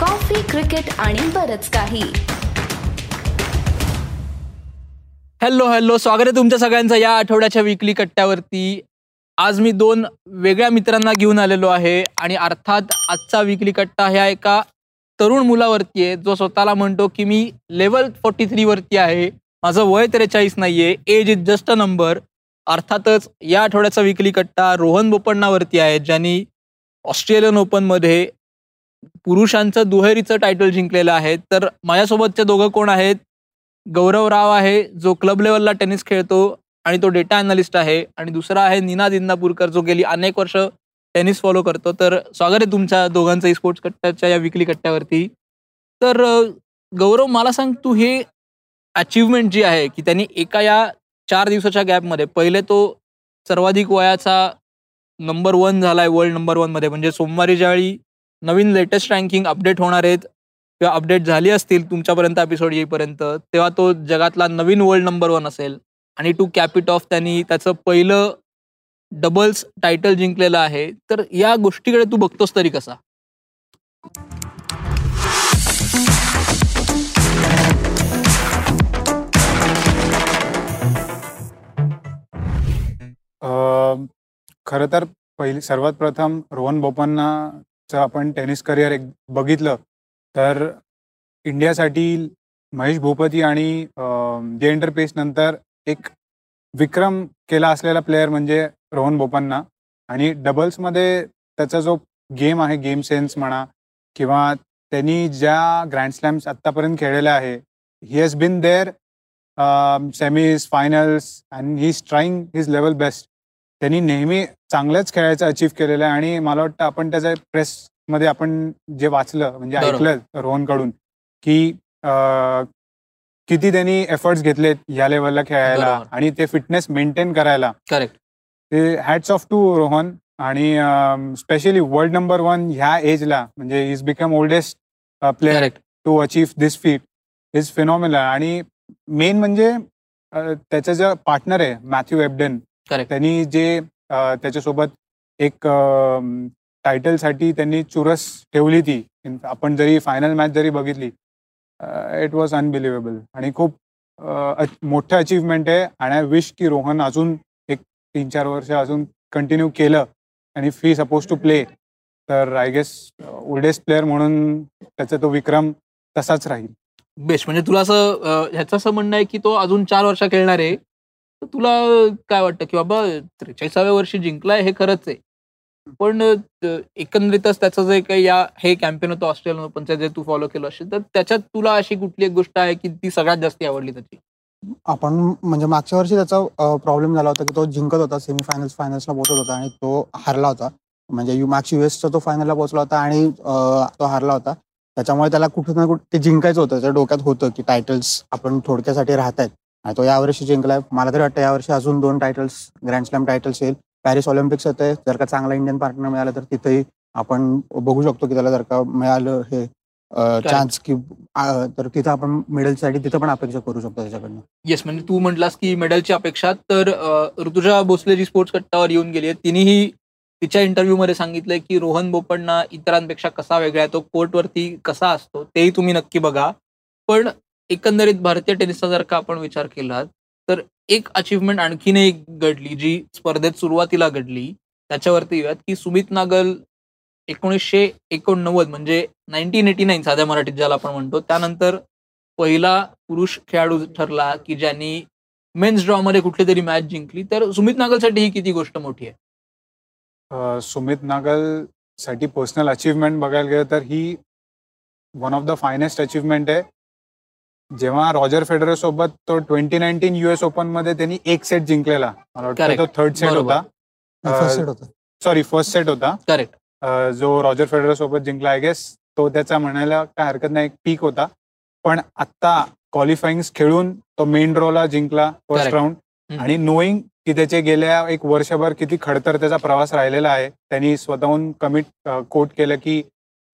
Coffee cricket आणि बरच काही. हॅलो हॅलो स्वागत आहे तुमच्या सगळ्यांचं या आठवड्याच्या विकली कट्ट्यावरती. आज मी दोन वेगळ्या मित्रांना घेऊन आलेलो आहे आणि अर्थात आजचा विकली कट्टा ह्या एका तरुण मुलावरती आहे. जो स्वतःला म्हणतो की मी लेवल फोर्टी थ्री वरती आहे. माझं वय त्रेचाळीस नाहीये. Age is just a number अर्थातच या आठवड्याचा विकली कट्टा रोहन बोपण्णावरती आहे ज्यांनी ऑस्ट्रेलियन ओपनमध्ये पुरुषांचं दुहेरीचं टायटल जिंकलेलं आहे. तर माझ्यासोबतचे दोघं कोण आहेत? गौरव राव आहे जो क्लब लेवलला टेनिस खेळतो आणि तो डेटा अनालिस्ट आहे. आणि दुसरा आहे निनाद इंदापूरकर जो गेली अनेक वर्ष टेनिस फॉलो करतो. तर स्वागत आहे तुमच्या दोघांचं स्पोर्ट्स कट्ट्याच्या या विकली कट्ट्यावरती. तर गौरव मला सांग तू हे अचिव्हमेंट जी आहे की त्यांनी एका या चार दिवसाच्या गॅपमध्ये पहिले तो सर्वाधिक वयाचा नंबर वन झालाय वर्ल्ड नंबर वनमध्ये. म्हणजे सोमवारी ज्यावेळी नवीन लेटेस्ट रँकिंग अपडेट होणार आहेत. किंवा अपडेट झाली असतील तुमच्यापर्यंत एपिसोड येईपर्यंत तेव्हा तो जगातला नवीन वर्ल्ड नंबर वन असेल. आणि टू कॅपिट ऑफ त्यांनी त्याचं पहिलं डबल्स टायटल जिंकलेलं आहे. तर या गोष्टीकडे तू बघतोस तरी कसा? खर खरं तर पहिली सर्वात प्रथम रोहन बोपन्ना आपण टेनिस करिअर एक बघितलं तर इंडियासाठी महेश भूपती आणि जे पेस नंतर एक विक्रम केला असलेला प्लेअर म्हणजे रोहन बोपन्ना. आणि डबल्समध्ये त्याचा जो गेम आहे गेम सेन्स म्हणा किंवा त्यांनी ज्या ग्रँड स्लॅम्स आत्तापर्यंत खेळलेल्या आहे he has been there semis finals and he is trying his level best त्यांनी नेहमी चांगलंच खेळायचं अचीव्ह केलेलं आहे आणि मला वाटतं आपण त्याच्या प्रेसमध्ये आपण जे वाचलं म्हणजे. ऐकलं रोहनकडून की किती त्यांनी एफर्ट्स घेतलेत या लेवलला खेळायला. आणि ते फिटनेस मेंटेन करायला करेक्ट ते हॅट्स ऑफ टू रोहन आणि स्पेशली वर्ल्ड नंबर वन ह्या एजला म्हणजे is become oldest player to achieve this feat is phenomenal आणि मेन म्हणजे त्याचा जो पार्टनर आहे मॅथ्यू एबडेन. त्यांनी जे त्याच्यासोबत एक टायटलसाठी त्यांनी चुरस ठेवली ती. आपण जरी फायनल मॅच जरी बघितली इट वॉज अनबिलिव्हेबल आणि खूप मोठं अचीवमेंट आहे. आणि आय विश की रोहन अजून एक तीन चार वर्ष अजून कंटिन्यू केलं आणि फी सपोज टू प्ले तर आय गेस ओल्डेस्ट प्लेअर म्हणून त्याचा तो विक्रम तसाच राहील. बेस्ट म्हणजे तुला असं ह्याचं असं म्हणणं आहे की तो अजून चार वर्ष खेळणार आहे. तुला काय वाटतं की बाबा त्रेचाळीसाव्या वर्षी जिंकलाय हे खरंच आहे. पण एकंदरीतच त्याचं जे काही या हे कॅम्पेन होतं ऑस्ट्रेलियन ओपनचं जे तू फॉलो केलं असेल तर त्याच्यात तुला अशी कुठली एक गोष्ट आहे की ती सगळ्यात जास्त आवडली त्याची? आपण म्हणजे मागच्या वर्षी त्याचा प्रॉब्लेम झाला होता की तो जिंकत होता सेमीफायनल्स फायनल्सला पोहोचत होता आणि तो हारला होता. म्हणजे यू मॅक्स युएसचा तो फायनलला पोहोचला होता आणि तो हारला होता. त्याच्यामुळे त्याला कुठे ना कुठे ते जिंकायचं होतं त्याच्या डोक्यात होतं की टायटल्स आपण थोडक्यासाठी राहत आहेत आणि तो यावर्षी जिंकलाय. मला तरी वाटतं यावर्षी अजून दोन टायटल्स ग्रँड स्लॅम टायटल्स येईल. पॅरिस ऑलिम्पिक्स येते जर का चांगला इंडियन पार्टनर मिळाला तर तिथेही आपण बघू शकतो की त्याला जर का मिळालं हे चान्स की तर तिथं आपण मेडलसाठी तिथं पण अपेक्षा करू शकतो त्याच्याकडनं. येस म्हणजे तू म्हटलास की मेडलची अपेक्षा तर ऋतुजा भोसले जी स्पोर्ट्स कट्टावर येऊन गेली आहे तिनेही तिच्या इंटरव्ह्यू मध्ये सांगितलंय की रोहन बोपण्णा इतरांपेक्षा कसा वेगळा आहे तो कोर्टवरती कसा असतो तेही तुम्ही नक्की बघा. पण एकंदरीत भारतीय टेनिसचा जर का आपण विचार केला तर एक अचिव्हमेंट आणखीन एक घडली जी स्पर्धेत सुरुवातीला घडली त्याच्यावरती येऊयात की सुमित नागल एकोणीसशे एकोणनव्वद म्हणजे नाईन्टीन एटी नाईन साध्या मराठीत ज्याला आपण म्हणतो त्यानंतर पहिला पुरुष खेळाडू ठरला की ज्यांनी मेन्स ड्रॉ मध्ये कुठली तरी मॅच जिंकली. तर सुमित नागलसाठी ही किती गोष्ट मोठी आहे? सुमित नागलसाठी पर्सनल अचीवमेंट बघायला गेलं तर ही one of the finest achievement आहे. जेव्हा रॉजर फेडरर सोबत तो ट्वेंटी नाईन्टीन युएस ओपनमध्ये त्यांनी एक सेट जिंकलेला मला वाटतं Correct. तो थर्ड सेट. होता फर्स्ट सेट होता सॉरी फर्स्ट सेट होता करेक्ट जो रॉजर फेडरर सोबत जिंकला आय गेस तो त्याचा म्हणायला काय हरकत नाही एक पीक होता पण आत्ता क्वालिफाईंग खेळून तो मेन ड्रॉला जिंकला फर्स्ट. राऊंड. आणि नोईंग की त्याचे गेल्या एक वर्षभर किती खडतर त्याचा प्रवास राहिलेला आहे त्यांनी स्वतःहून कमिट कोट केलं की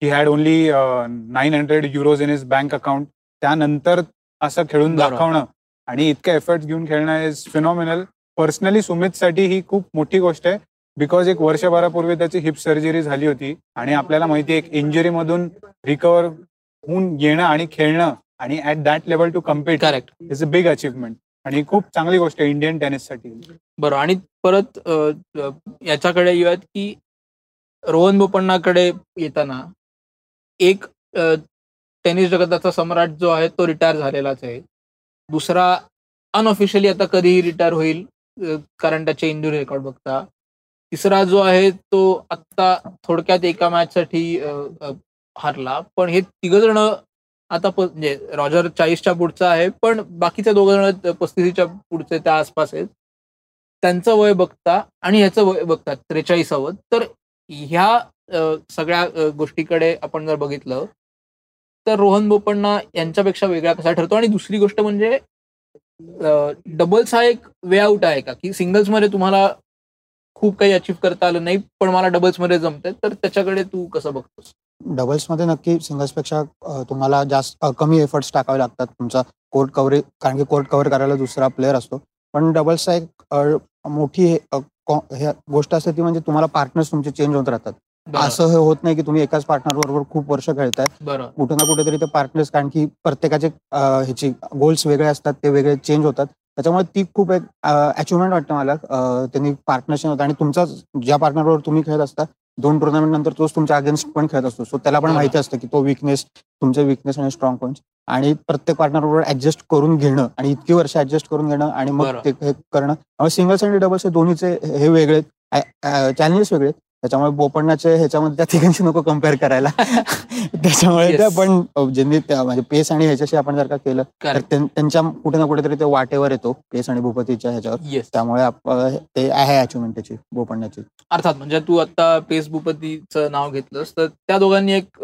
he had only nine hundred euros in is bank account त्यानंतर असं खेळून. दाखवणं आणि इतकं एफर्ट घेऊन खेळणं इज फिनॉमिनल पर्सनली सुमितसाठी ही खूप मोठी गोष्ट आहे. बिकॉज एक वर्षभरापूर्वी त्याची हिप सर्जरी झाली होती आणि आपल्याला माहिती आहे एक इंजुरी मधून रिकवर होऊन येणं आणि खेळणं आणि at that level to compete correct is a big achievement आणि खूप चांगली गोष्ट आहे इंडियन टेनिससाठी बरं आणि परत याच्याकडे येऊयात की रोहन बोपण्णाकडे येताना एक टेनिस जगताचा सम्राट जो आहे तो रिटायर झालेलाच आहे. दुसरा अनऑफिशियली आता कधीही रिटायर होईल कारण त्याचे इंजुरी रेकॉर्ड बघता. तिसरा जो आहे तो आत्ता थोडक्यात एका मॅचसाठी हारला. पण हे तिघ जण आता म्हणजे रॉजर चाळीसच्या पुढचा आहे पण बाकीचे दोघ जण पस्तीसच्या पुढचे त्या आसपास आहेत. त्यांचं वय बघता आणि ह्याचं वय बघता त्रेचाळीसावं. तर ह्या सगळ्या गोष्टीकडे आपण जर बघितलं तर रोहन बोपण्णा यांच्यापेक्षा वेगळा कसा ठरतो? आणि दुसरी गोष्ट म्हणजे डबल्स हा एक वे आउट आहे का? की सिंगल्समध्ये तुम्हाला खूप काही अचीव्ह करता आलं नाही पण मला डबल्समध्ये जमतंय तर त्याच्याकडे तू कसं बघतोस? डबल्समध्ये नक्की सिंगल्सपेक्षा तुम्हाला जास्त कमी एफर्ट्स टाकावे लागतात. तुमचा कोर्ट कव्हरेज कारण की कोर्ट कव्हर करायला दुसरा प्लेअर असतो. पण डबल्सचा एक मोठी हे- गोष्ट असते ती म्हणजे तुम्हाला पार्टनर्स तुमचे चेंज होत राहतात. असं हे होत नाही की तुम्ही एकाच पार्टनर बरोबर खूप वर्ष खेळताय. कुठे ना कुठेतरी ते पार्टनर्स कारण की प्रत्येकाचे ह्याची गोल्स वेगळे असतात ते वेगळे चेंज होतात. त्याच्यामुळे ती खूप एक अचिव्हमेंट वाटतं मला. त्यांनी पार्टनरशिप होतं. आणि तुमचा ज्या पार्टनरवर तुम्ही खेळत असता दोन टुर्नामेंट नंतर तोच तुमच्या अगेन्स्ट पण खेळत असतो. सो त्याला पण. माहिती असतं की तो विकनेस तुमचे विकनेस आणि स्ट्रॉंग पॉईंट आणि प्रत्येक पार्टनर बरोबर ऍडजस्ट करून घेणं आणि इतकी वर्ष ऍडजस्ट करून घेणं आणि मग. ते हे करणं. सिंगल्स आणि डबल्स हे दोन्हीचे हे वेगळे चॅलेंजेस वेगळे. त्याच्यामुळे बोपण्णाचे ह्याच्यामध्ये त्या तिघांशी नको कंपेअर करायला. त्याच्यामुळे. त्या पण ज्यांनी म्हणजे पेस आणि ह्याच्याशी आपण जर का केलं तर त्यांच्या कुठे ना कुठेतरी ते वाटेवर येतो पेस आणि भूपतीच्या ह्याच्यावर. येस त्यामुळे ते आहे अचिव्हमेंट त्याची बोपण्याची अर्थात म्हणजे तू आता पेस भूपतीचं नाव घेतलंस तर त्या दोघांनी एक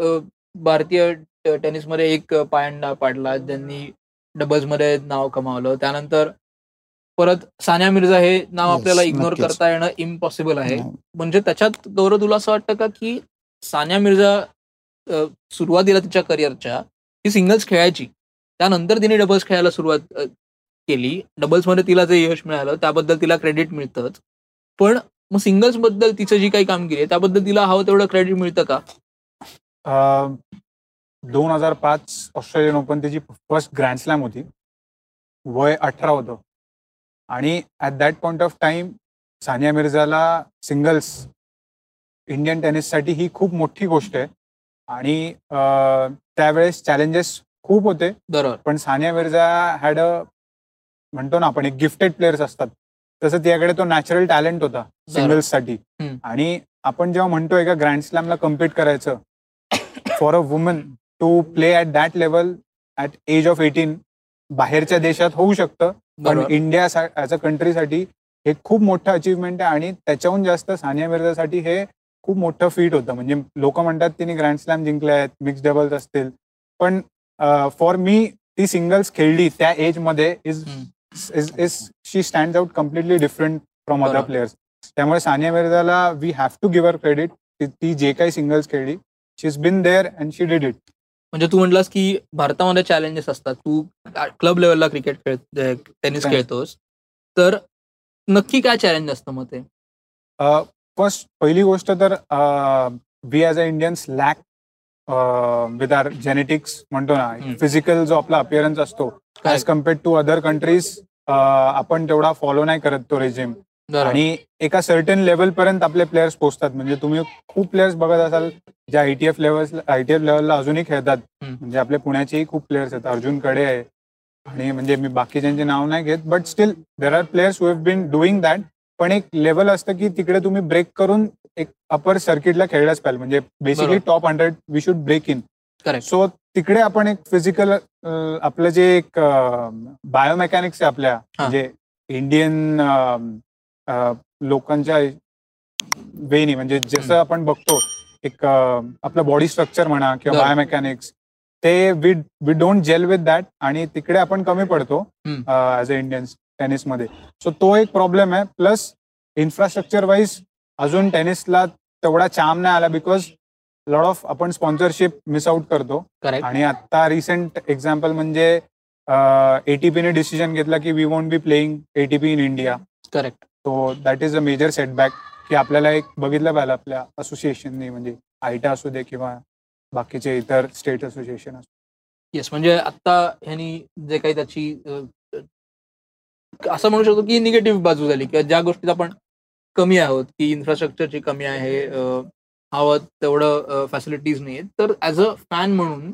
भारतीय टेनिसमध्ये एक पायंडा पाडला ज्यांनी डबल्समध्ये नाव कमावलं. त्यानंतर परत सानिया मिर्झा हे नाव आपल्याला इग्नोर. करता येणं इम्पॉसिबल आहे. म्हणजे त्याच्यात गौरव तुला असं वाटतं का की सानिया मिर्झा सुरुवातीला तिच्या करिअरच्या ती सिंगल्स खेळायची. त्यानंतर तिने डबल्स खेळायला सुरुवात केली. डबल्समध्ये तिला जे यश मिळालं त्याबद्दल तिला क्रेडिट मिळतंच. पण मग सिंगल्सबद्दल तिचं जी काही कामगिरी आहे त्याबद्दल तिला हवं तेवढं क्रेडिट मिळतं का? दोन हजार पाच ऑस्ट्रेलियन ओपन त्याची फर्स्ट ग्रँड स्लॅम होती. वय अठरा होतं. आणि at that point of time Sania मिर्झाला singles Indian टेनिससाठी ही खूप मोठी गोष्ट आहे. आणि त्यावेळेस चॅलेंजेस खूप होते. बरोबर. पण सानिया मिर्झा हॅड अ म्हणतो ना आपण एक गिफ्टेड प्लेयर्स असतात. तसं तिच्याकडे तो नॅचरल टॅलेंट होता सिंगल्ससाठी हम्म. आणि आपण जेव्हा म्हणतो एका ग्रँड स्लॅमला कम्पीट करायचं for a woman to play at that level at age of eighteen बाहेरच्या देशात होऊ शकतं पण इंडिया ॲज अ कंट्रीसाठी हे खूप मोठं अचीवमेंट आहे आणि त्याच्याहून जास्त सानिया मिर्झासाठी हे खूप मोठं फीट होतं. म्हणजे लोक म्हणतात तिने ग्रँड स्लॅम जिंकले आहेत मिक्स डबल्स असतील. पण फॉर मी ती सिंगल्स खेळली त्या एजमध्ये is. Is is she stand out completely different from other. Players त्यामुळे Sania मिर्झाला we have to give her credit ती जे काही सिंगल्स खेळली she is been there and she did it म्हणजे तू म्हटलास की भारतामध्ये चॅलेंजेस असतात तू क्लब लेवलला क्रिकेट खेळ टेनिस? खेळतोस तर नक्की काय चॅलेंज असतं मग ते फर्स्ट पहिली गोष्ट तर we as a Indians lack with our genetics म्हणतो. ना फिजिकल जो आपला अपिअरन्स असतो as. Compared to other countries आपण तेवढा फॉलो नाही करत तो रेजिम. आणि एका सर्टन लेवल पर्यंत आपले प्लेयर्स पोहोचतात. म्हणजे तुम्ही खूप प्लेयर्स बघत असाल ज्या आयटीएफ लेवल आयटीएफ लेवलला अजूनही खेळतात. म्हणजे आपल्या पुण्याचेही खूप प्लेयर्स आहेत. अर्जुनकडे आहे. आणि म्हणजे मी बाकीच्यांचे नाव नाही घेत but still there are players who have been doing that पण एक लेवल असतं की तिकडे तुम्ही ब्रेक करून एक अपर सर्किटला खेळलाच पाहिजे. म्हणजे basically. Top hundred we should break in. So तिकडे आपण एक फिजिकल आपलं जे एक बायोमेकॅनिक्स आहे आपल्या म्हणजे इंडियन लोकांच्या वेनी म्हणजे जसं. आपण बघतो एक आपलं बॉडी स्ट्रक्चर म्हणा किंवा. बायोमेकॅनिक्स ते we we don't deal with that आणि तिकडे आपण कमी पडतो. ऍज अ इंडियन्स टेनिसमध्ये सो तो एक प्रॉब्लेम आहे प्लस इन्फ्रास्ट्रक्चर वाईज अजून टेनिसला तेवढा चाम नाही आला बिकॉज लॉट ऑफ आपण स्पॉन्सरशिप मिस आउट करतो आणि आता रिसेंट एक्झाम्पल म्हणजे एटीपीने डिसिजन घेतला की we won't be playing ATP in India correct so that is a major setback की आपल्याला एक बघितलं पाहिजे आपल्या असोसिएशनने म्हणजे आयटा असू दे किंवा बाकीचे इतर स्टेट असोसिएशन असू. येस म्हणजे आता ह्यानी जे काही त्याची असं म्हणू शकतो की निगेटिव्ह बाजू झाली किंवा ज्या गोष्टीत आपण कमी आहोत की इन्फ्रास्ट्रक्चरची कमी आहे हवं तेवढं फॅसिलिटीज नाही आहेत तर ॲज अ फॅन म्हणून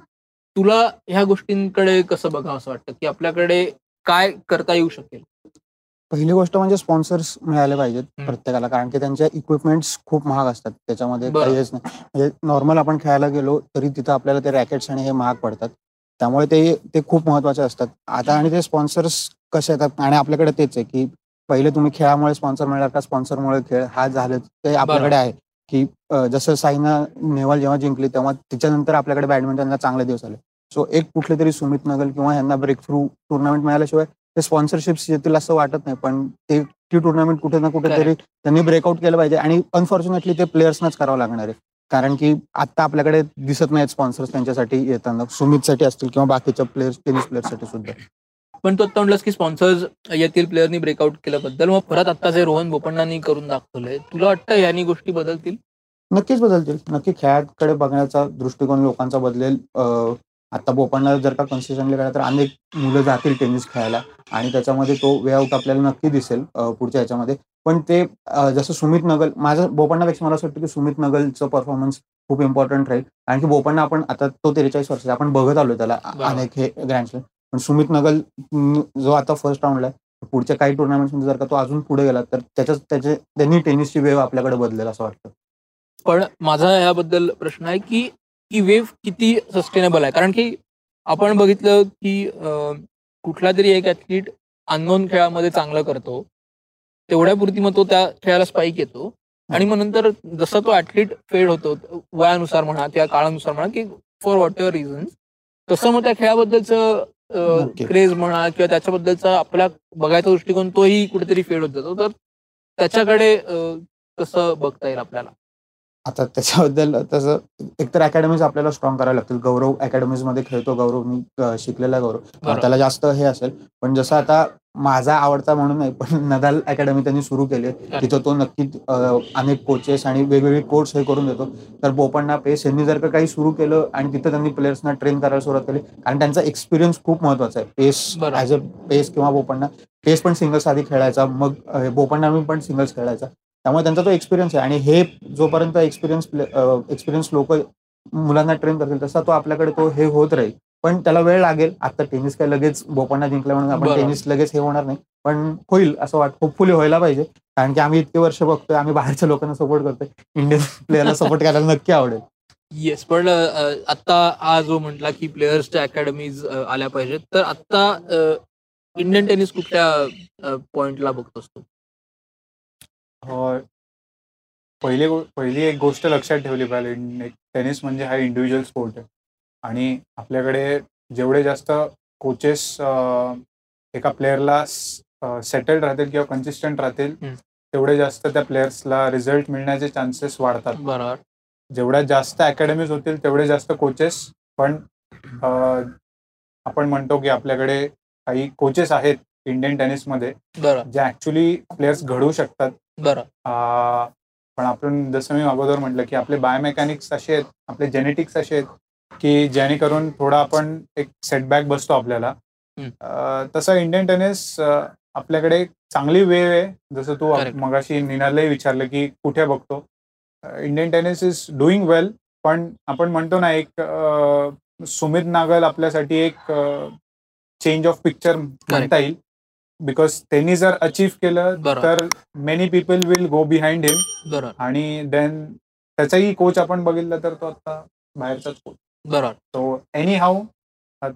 तुला ह्या गोष्टींकडे कसं बघावं असं वाटतं? की आपल्याकडे काय करता येऊ शकेल? पहिली गोष्ट म्हणजे स्पॉन्सर्स मिळाले पाहिजेत. प्रत्येकाला कारण की त्यांच्या इक्विपमेंट्स खूप महाग असतात. त्याच्यामध्ये बरं. काही हेच नाही. म्हणजे नॉर्मल आपण खेळायला गेलो तरी तिथं आपल्याला ते रॅकेट्स आणि हे महाग पडतात. त्यामुळे ते ते खूप महत्त्वाचे असतात. आता आणि ते स्पॉन्सर्स कसे येतात? आणि आपल्याकडे तेच आहे की पहिले तुम्ही खेळामुळे स्पॉन्सर मिळणार का? स्पॉन्सरमुळे खेळ. हा झालं ते आपल्याकडे आहे की जसं साईना नेहवाल जेव्हा जिंकली तेव्हा तिच्यानंतर आपल्याकडे बॅडमिंटनला चांगले दिवस आले. सो एक कुठले तरी सुमित नगल किंवा यांना ब्रेक थ्रू टुर्नामेंट मिळाल्याशिवाय ते स्पॉन्सरशिप्स येतील असं वाटत नाही पण ते ती टुर्नामेंट कुठे ना कुठेतरी त्यांनी ब्रेकआउट केलं पाहिजे आणि अनफॉर्च्युनेटली ते प्लेयर्सनाच करावं लागणार आहे. कारण की आता आपल्याकडे दिसत नाहीत स्पॉन्सर्स त्यांच्यासाठी येताना. सुमितसाठी असतील किंवा बाकीच्या प्लेयर्स टेनिस प्लेयर्ससाठी सुद्धा. पण तू आता म्हटलंस की स्पॉन्सर्स येथील प्लेअरनी ब्रेकआउट केल्याबद्दल. मग परत आता जे रोहन बोपण्णांनी करून दाखवलंय तुला वाटतं यांनी गोष्टी बदलतील? नक्कीच बदलतील. नक्की खेळाकडे बघण्याचा दृष्टिकोन लोकांचा बदलेल. आता बोपण्णा जर का कन्सिस्टंटली खेळला तर अनेक मुलं जातील टेनिस खेळायला. आणि त्याच्यामध्ये तो वे आउट आपल्याला नक्की दिसेल पुढच्या ह्याच्यामध्ये. पण ते जसं सुमित नगल माझं बोपण्णापेक्षा मला असं वाटतं की सुमित नगलचं परफॉर्मन्स खूप इम्पॉर्टंट राहील. कारण की बोपण्णा आपण आता तो त्रेचाळीस वर्षाचा आपण बघत आलो त्याला. अनेक हे ग्रँड पण सुमित नगल जो आता फर्स्ट राऊंडला आहे पुढच्या काही टुर्नामेंट्समध्ये जर का तो अजून पुढे गेला तर त्याच्या त्याचे त्यांनी टेनिसची वेव आपल्याकडे बदलेल असं वाटतं. पण माझा याबद्दल प्रश्न आहे की ही वेव्ह किती सस्टेनेबल आहे? कारण की आपण बघितलं की कुठला तरी एक ऍथलीट अननोन खेळामध्ये चांगलं करतो. तेवढ्यापुरती मग तो त्या खेळाला स्पाईक येतो. आणि मग नंतर जसा तो ऍथलीट फेड होतो वयानुसार म्हणा किंवा काळानुसार म्हणा की फॉर वॉट एव्हर रिझन तसं मग त्या खेळाबद्दलचं. क्रेज म्हणा किंवा त्याच्याबद्दलचा आपला बघायचा दृष्टिकोन तोही कुठेतरी फेड होत जातो. तर त्याच्याकडे कसं बघता येईल आपल्याला? आता त्याच्याबद्दल तसं एकतर अकॅडमीज आपल्याला स्ट्रॉंग करायला लागतील. गौरव अकॅडमीजमध्ये खेळतो गौरव मी शिकलेला गौरव. त्याला जास्त हे असेल. पण जसं आता माझा आवडता म्हणून नाही पण नदाल अकॅडमी त्यांनी सुरू केली. तिथं तो नक्की अनेक कोचेस आणि वेगवेगळे कोर्स हे करून देतो. तर बोपण्णा पेस यांनी जर का काही सुरू केलं आणि तिथं त्यांनी प्लेयर्सना ट्रेन करायला सुरुवात केली कारण त्यांचा एक्सपिरियन्स खूप महत्त्वाचा आहे. पेस. ऍज अ पेस किंवा बोपण्णा पेस पण सिंगल्स आधी खेळायचा. मग बोपण्णा मी पण सिंगल्स खेळायचा. त्यामुळे त्यांचा तो एक्सपिरियन्स आहे. आणि हे जोपर्यंत एक्सपिरियन्स एक्सपिरियन्स लोक मुलांना ट्रेन करतील तसा तो आपल्याकडे तो हे होत राहील. पण त्याला वेळ लागेल. आता टेनिस काय लगेच बोपण्णा जिंकल्या म्हणून आपण. टेनिस लगेच हे होणार नाही. पण होईल असं वाट होपफुली व्हायला पाहिजे. कारण की आम्ही इतके वर्ष बघतोय आम्ही बाहेरच्या लोकांना सपोर्ट करतोय. इंडियन प्लेअरला सपोर्ट करायला नक्की आवडेल. येस पण आता हा जो म्हटला की प्लेयर्सच्या अकॅडमीज आल्या पाहिजेत. तर आता इंडियन टेनिस कुठल्या पॉइंटला बघतोस तू? अं, पहिली गो- पहिली एक गोष्ट लक्षात ठेवली पाहिजे टेनिस म्हणजे हा इंडिव्हिज्युअल स्पोर्ट आहे. आणि आपल्याकडे जेवढे जास्त कोचेस एका प्लेअरला सेटल्ड राहतील किंवा कन्सिस्टंट राहतील हम्म. तेवढे जास्त त्या प्लेयर्सला रिझल्ट मिळण्याचे चान्सेस वाढतात. बरोबर. जेवढ्या जास्त अकॅडमीज होतील तेवढे जास्त कोचेस पण अं, आपण म्हणतो की आपल्याकडे काही कोचेस आहेत इंडियन टेनिसमध्ये बरं. जे ऍक्च्युली प्लेयर्स घडवू शकतात. बरं. पण आपण जसं मी अगोदर म्हटलं की आपले बायोमेकॅनिक्स असे आहेत आपले जेनेटिक्स असे आहेत की जेणेकरून थोडा आपण एक सेटबॅक बसतो आपल्याला. तसं इंडियन टेनिस आपल्याकडे एक चांगली वेळ आहे. जसं तू. मगाशी निनालही विचारलं की कुठे बघतो. Indian tennis is doing well पण आपण म्हणतो ना एक सुमित नागल आपल्यासाठी एक चेंज ऑफ पिक्चर म्हणता येईल. बिकॉज त्यांनी जर अचीव्ह केलं. तर many people will go behind him आणि देन त्याचाही कोच आपण बघितलं तर तो आता बाहेरचाच कोच बरोबर. सो एनी हाऊ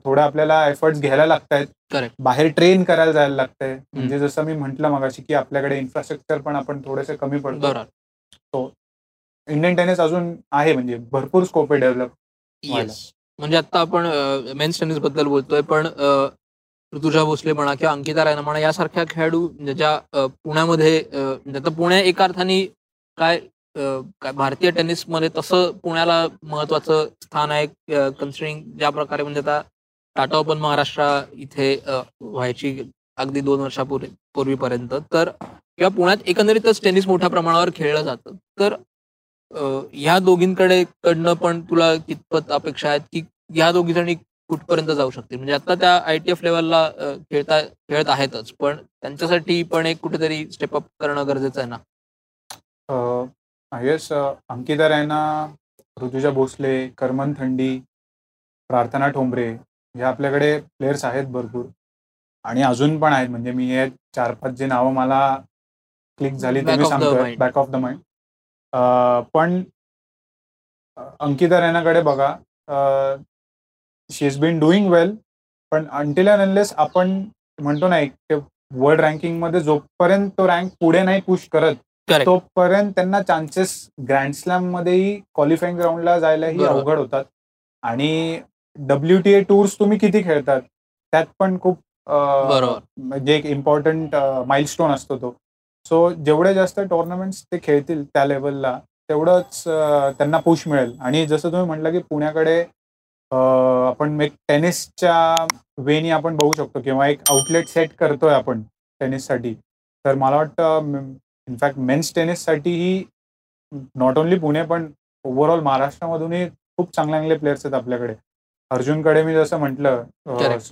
थोडं आपल्याला एफर्ट्स घ्यायला लागत आहेत Correct. बाहेर ट्रेन करायला जायला लागतंय. म्हणजे जसं मी म्हंटल मगाशी की आपल्याकडे इन्फ्रास्ट्रक्चर पण आपण थोडेसे कमी पडतो. बरोबर. इंडियन टेनिस अजून आहे म्हणजे भरपूर स्कोप आहे डेव्हलप म्हणजे आता आपण मेन्स टेनिसबद्दल बोलतोय पण ऋतुजा भोसले म्हणा किंवा अंकिता रायना म्हणा यासारख्या खेळाडू ज्याच्या ज्या पुण्यामध्ये आता पुणे एका अर्थाने काय काय भारतीय टेनिसमध्ये तसं पुण्याला महत्वाचं स्थान आहे कन्सिडरिंग ज्या प्रकारे म्हणजे आता टाटा ओपन महाराष्ट्र इथे व्हायची अगदी दोन वर्षापूर्वी पूर्वीपर्यंत. तर किंवा पुण्यात एकंदरीतच टेनिस मोठ्या प्रमाणावर खेळलं जातं. तर ह्या दोघींकडे कडनं पण तुला कितपत अपेक्षा आहेत की ह्या दोघी जणी कुठपर्यंत जाऊ शकतील? म्हणजे आता त्या आय टी एफ लेवलला खेळता खेळत आहेतच पण त्यांच्यासाठी पण एक कुठेतरी स्टेप अप करणं गरजेचं आहे ना? आय एस अंकिता रैना ऋतुजा भोसले करमन थंडी प्रार्थना ठोंबरे हे आपल्याकडे प्लेयर्स आहेत भरपूर. आणि अजून पण आहेत म्हणजे मी हे चार पाच जे नावं मला क्लिक झाली ते मी सांगतोय. बॅक ऑफ द माइंड पण अंकिता रैनाकडे बघा. She is been doing well पण अंटिल अँड अनलेस आपण म्हणतो ना एक वर्ल्ड रँकिंगमध्ये जोपर्यंत तो रँक पुढे नाही पुश करत. तोपर्यंत त्यांना चान्सेस ग्रँड स्लॅम मध्येही क्वालिफाईंग ग्राउंडला जायलाही. अवघड होतात आणि डब्ल्यू टी ए टूर्स तुम्ही किती खेळतात त्यात पण खूप. म्हणजे एक इम्पॉर्टंट माइलस्टोन असतो तो सो जेवढे जास्त टुर्नामेंट्स ते खेळतील त्या लेवलला तेवढंच त्यांना पुश मिळेल आणि जसं तुम्ही म्हटलं की पुण्याकडे आपण एक टेनिसच्या वेनी आपण बघू शकतो किंवा एक आउटलेट सेट करतोय आपण टेनिससाठी तर मला वाटतं इनफॅक्ट मेन्स टेनिससाठीही नॉट ओन्ली पुणे पण ओव्हरऑल महाराष्ट्रामधूनही खूप चांगले चांगले प्लेयर्स आहेत आपल्याकडे अर्जुनकडे मी जसं म्हटलं.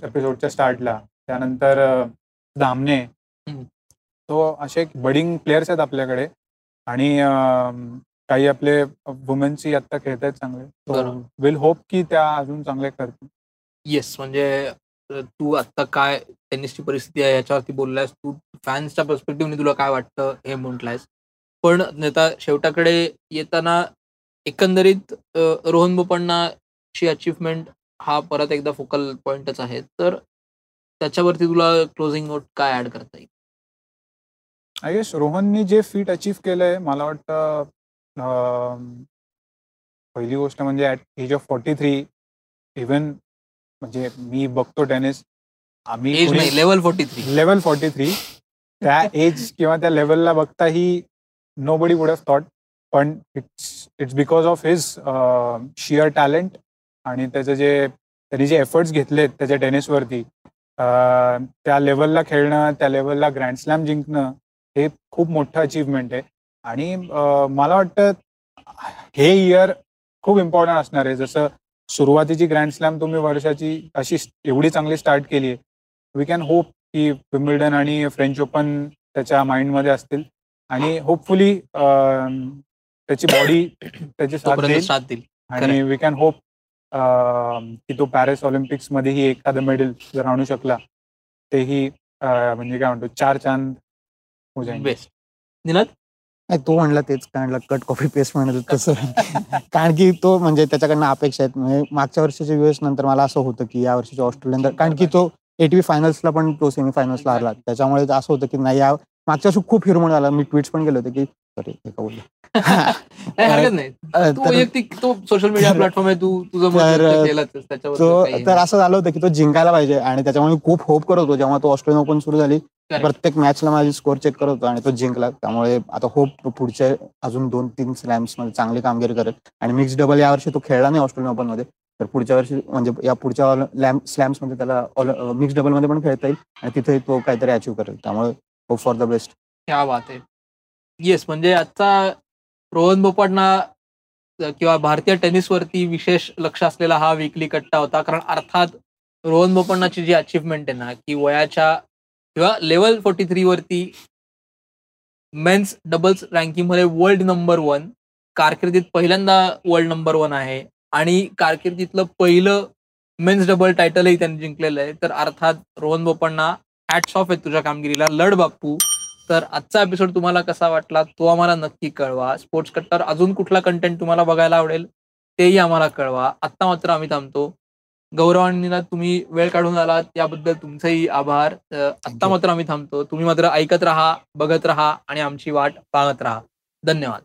एपिसोडच्या स्टार्टला त्यानंतर धामणे. तो असे बडिंग प्लेयर्स आहेत आपल्याकडे आणि काही आपले वुमेन्सही आता खेळत आहेत चांगले. विल होप की त्या अजून चांगले करतील. येस म्हणजे तू आता काय टेनिसची परिस्थिती आहे याच्यावरती बोललायस तू फॅन्सच्या पर्स्पेक्टिव्हने तुला काय वाटतं हे म्हटलंयस. पण नेता शेवटाकडे येताना एकंदरीत रोहन बोपण्णाची अचीवमेंट हा परत एकदा फोकल पॉइंटच आहे. तर त्याच्यावरती तुला क्लोजिंग नोट काय ऍड करता येईल? आय गेस रोहननी जे फीट अचीव केलंय मला वाटतं पहिली गोष्ट म्हणजे at age of forty three even म्हणजे मी बघतो टेनिस आम्ही level forty three level forty three त्या एज किंवा त्या लेवलला बघताही nobody would have thought पण it's it's because of his sheer talent आणि त्याचं जे त्यांनी जे एफर्ट्स घेतलेत त्याच्या टेनिसवरती त्या लेवलला खेळणं त्या लेवलला ग्रँड स्लॅम जिंकणं हे खूप मोठं अचीवमेंट आहे. आणि मला वाटतं हे इयर खूप इम्पॉर्टंट असणार आहे. जसं सुरुवातीची ग्रँड स्लॅम तुम्ही वर्षाची अशी एवढी चांगली स्टार्ट केली आहे. वी कॅन होप की विम्बल्डन आणि फ्रेंच ओपन त्याच्या माइंडमध्ये असतील. आणि होपफुली त्याची बॉडी त्याची साथ देईल. आणि वी कॅन होप की तो पॅरिस ऑलिम्पिक्स मध्येही एखादं मेडल जर आणू शकला तेही म्हणजे काय म्हणतो चार चांद हो जाईल. बेस्ट निनाद? नाही तो म्हणला तेच कारण कट कॉपी पेस्ट म्हणत तसं. कारण की तो म्हणजे त्याच्याकडनं अपेक्षा आहेत. म्हणजे मागच्या वर्षीच्या युएस नंतर मला असं होतं की या वर्षीच्या ऑस्ट्रेलियन कारण की तो एटीव्ही फायनल्सला पण तो सेमीफायनल्सला हरला. त्याच्यामुळे असं होतं की नाही या मागच्या वर्षी खूप हिरमोड आला मी ट्विट्स पण केले होते की सॉरी हरकत नाही. तू सोशल मीडिया प्लॅटफॉर्म आहे तू तुझं मत तर- असं झालं होतं की तो जिंकायला पाहिजे आणि त्याच्यामुळे मी खूप होप करत होतो. जेव्हा तो ऑस्ट्रेलियन ओपन सुरू झाली प्रत्येक मॅचला माझी स्कोर चेक करत होतो आणि तो जिंकला. त्यामुळे आता होप पुढच्या अजून दोन तीन स्लॅम्समध्ये चांगली कामगिरी करेल. आणि मिक्स डबल यावर्षी तो खेळला नाही ऑस्ट्रेलियन ओपनमध्ये. तर पुढच्या वर्षी म्हणजे या पुढच्या स्लॅम्समध्ये त्याला मिक्स डबलमध्ये पण खेळता येईल आणि तिथे तो काहीतरी अचीव्ह करेल. त्यामुळे होप फॉर द बेस्ट क्या बात आहे येस म्हणजे आजचा रोहन बोपटना किंवा भारतीय टेनिसवरती विशेष लक्ष असलेला हा विकली कट्टा होता. कारण अर्थात रोहन बोपण्णाची जी अचीवमेंट आहे ना की वयाच्या किंवा लेवल फोर्टी थ्री वरती मेन्स डबल्स रँकिंगमध्ये वर्ल्ड नंबर वन कारकिर्दीत पहिल्यांदा वर्ल्ड नंबर वन आहे आणि कारकिर्दीतलं पहिलं मेन्स डबल टायटलही त्यांनी जिंकलेलं आहे. तर अर्थात रोहन बोपण्णा हॅट्स ऑफ आहे तुझ्या कामगिरीला. लढ बापू तर आजचा एपिसोड तुम्हाला कसा वाटला तो आम्हाला नक्की कळवा. स्पोर्ट्स कट्टर अजून कुठला कंटेंट तुम्हाला बघायला आवडेल तेही आम्हाला कळवा. आत्ता मात्र आम्ही थांबतो. गौरवांनीला तुम्ही वेळ काढून आलात याबद्दल तुमचेही आभार. आत्ता. मात्र आम्ही थांबतो. तुम्ही मात्र ऐकत राहा बघत राहा आणि आमची वाट पाहत राहा. धन्यवाद.